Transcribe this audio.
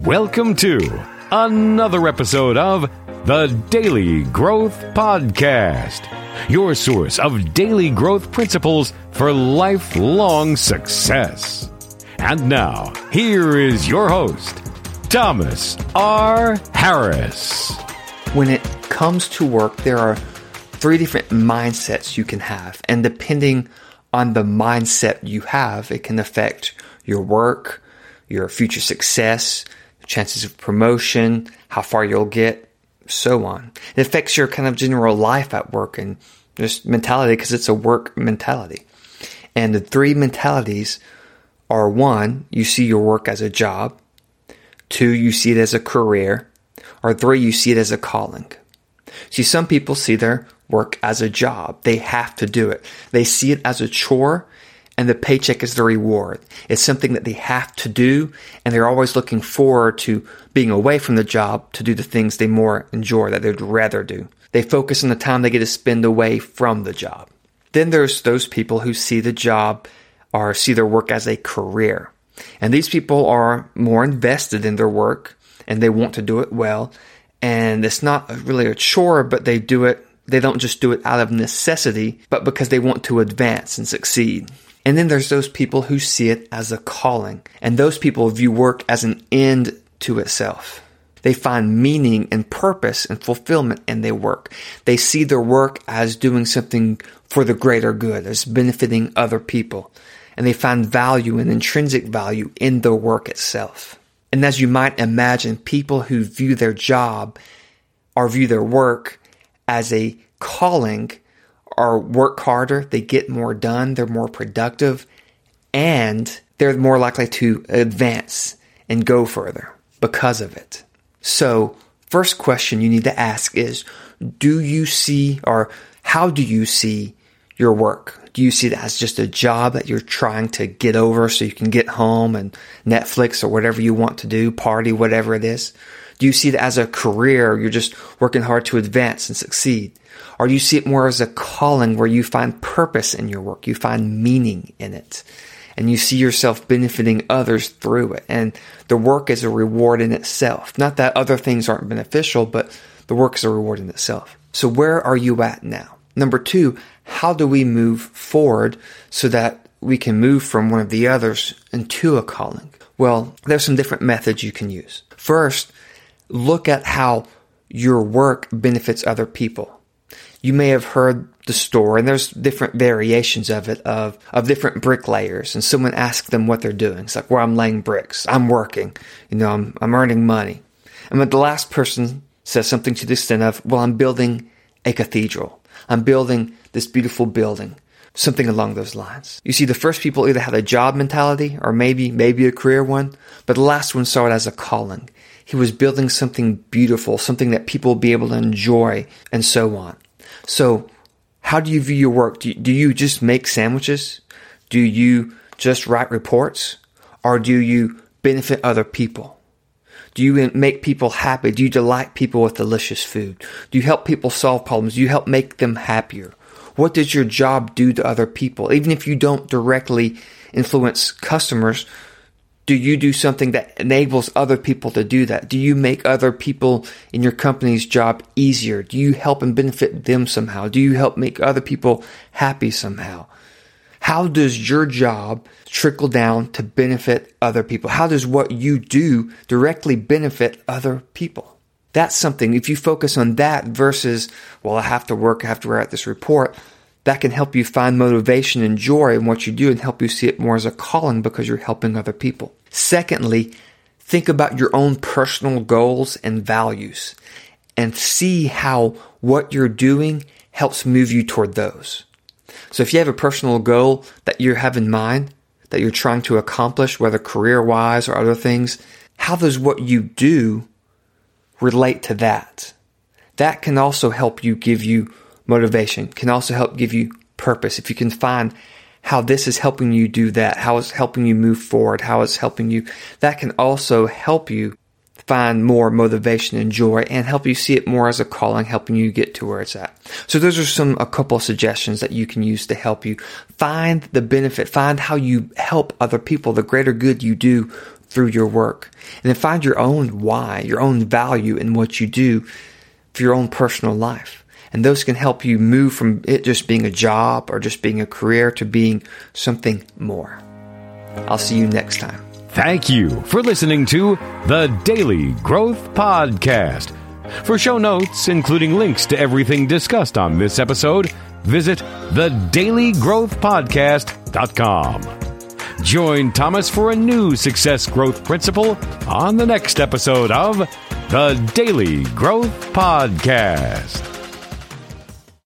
Welcome to another episode of the Daily Growth Podcast, your source of daily growth principles for lifelong success. And now, here is your host, Thomas R. Harris. When it comes to work, there are three different mindsets you can have. And depending on the mindset you have, it can affect your work, your future success, chances of promotion, how far you'll get, so on. It affects your kind of general life at work and just mentality because it's a work mentality. And the three mentalities are one, you see your work as a job, two, you see it as a career, or three, you see it as a calling. See, some people see their work as a job. They have to do it. They see it as a chore and the paycheck is the reward. It's something that they have to do, and they're always looking forward to being away from the job to do the things they more enjoy, that they'd rather do. They focus on the time they get to spend away from the job. Then there's those people who see the job or see their work as a career. And these people are more invested in their work and they want to do it well. And it's not really a chore, but they do it. They don't just do it out of necessity, but because they want to advance and succeed. And then there's those people who see it as a calling. And those people view work as an end to itself. They find meaning and purpose and fulfillment in their work. They see their work as doing something for the greater good, as benefiting other people. And they find value and intrinsic value in the work itself. And as you might imagine, people who view their job or view their work as a calling are work harder, they get more done, they're more productive, and they're more likely to advance and go further because of it. So, first question you need to ask is do you see or how do you see your work? Do you see that as just a job that you're trying to get over so you can get home and Netflix or whatever you want to do, party, whatever it is? Do you see it as a career? You're just working hard to advance and succeed. Or do you see it more as a calling where you find purpose in your work? You find meaning in it. And you see yourself benefiting others through it. And the work is a reward in itself. Not that other things aren't beneficial, but the work is a reward in itself. So where are you at now? Number two, how do we move forward so that we can move from one of the others into a calling? Well, there's some different methods you can use. First, look at how your work benefits other people you may have heard the story, and there's different variations of it of of different bricklayers, and someone asks them what they're doing. It's like, "Well, I'm laying bricks. I'm working. You know, I'm I'm earning money." And when the last person says something to the extent of, "Well, I'm building a cathedral. I'm building this beautiful building." Something along those lines. You see, the first people either had a job mentality or maybe maybe a career one, but the last one saw it as a calling. He was building something beautiful, something that people would be able to enjoy, and so on. So, how do you view your work? Do you, do you just make sandwiches? Do you just write reports? Or do you benefit other people? Do you make people happy? Do you delight people with delicious food? Do you help people solve problems? Do you help make them happier? What does your job do to other people? Even if you don't directly influence customers, do you do something that enables other people to do that? Do you make other people in your company's job easier? Do you help and benefit them somehow? Do you help make other people happy somehow? How does your job trickle down to benefit other people? How does what you do directly benefit other people? That's something, if you focus on that versus, well, I have to work, I have to write this report, that can help you find motivation and joy in what you do and help you see it more as a calling because you're helping other people. Secondly, think about your own personal goals and values and see how what you're doing helps move you toward those. So if you have a personal goal that you have in mind, that you're trying to accomplish, whether career wise or other things, how does what you do relate to that? That can also help you give you motivation, can also help give you purpose. If you can find how this is helping you do that, how it's helping you move forward, how it's helping you, that can also help you find more motivation and joy and help you see it more as a calling, helping you get to where it's at. So those are some, a couple of suggestions that you can use to help you find the benefit, find how you help other people, the greater good you do through your work. And then find your own why, your own value in what you do for your own personal life. And those can help you move from it just being a job or just being a career to being something more. I'll see you next time. Thank you for listening to the Daily Growth Podcast. For show notes, including links to everything discussed on this episode, visit thedailygrowthpodcast.com. Join Thomas for a new success growth principle on the next episode of the Daily Growth Podcast.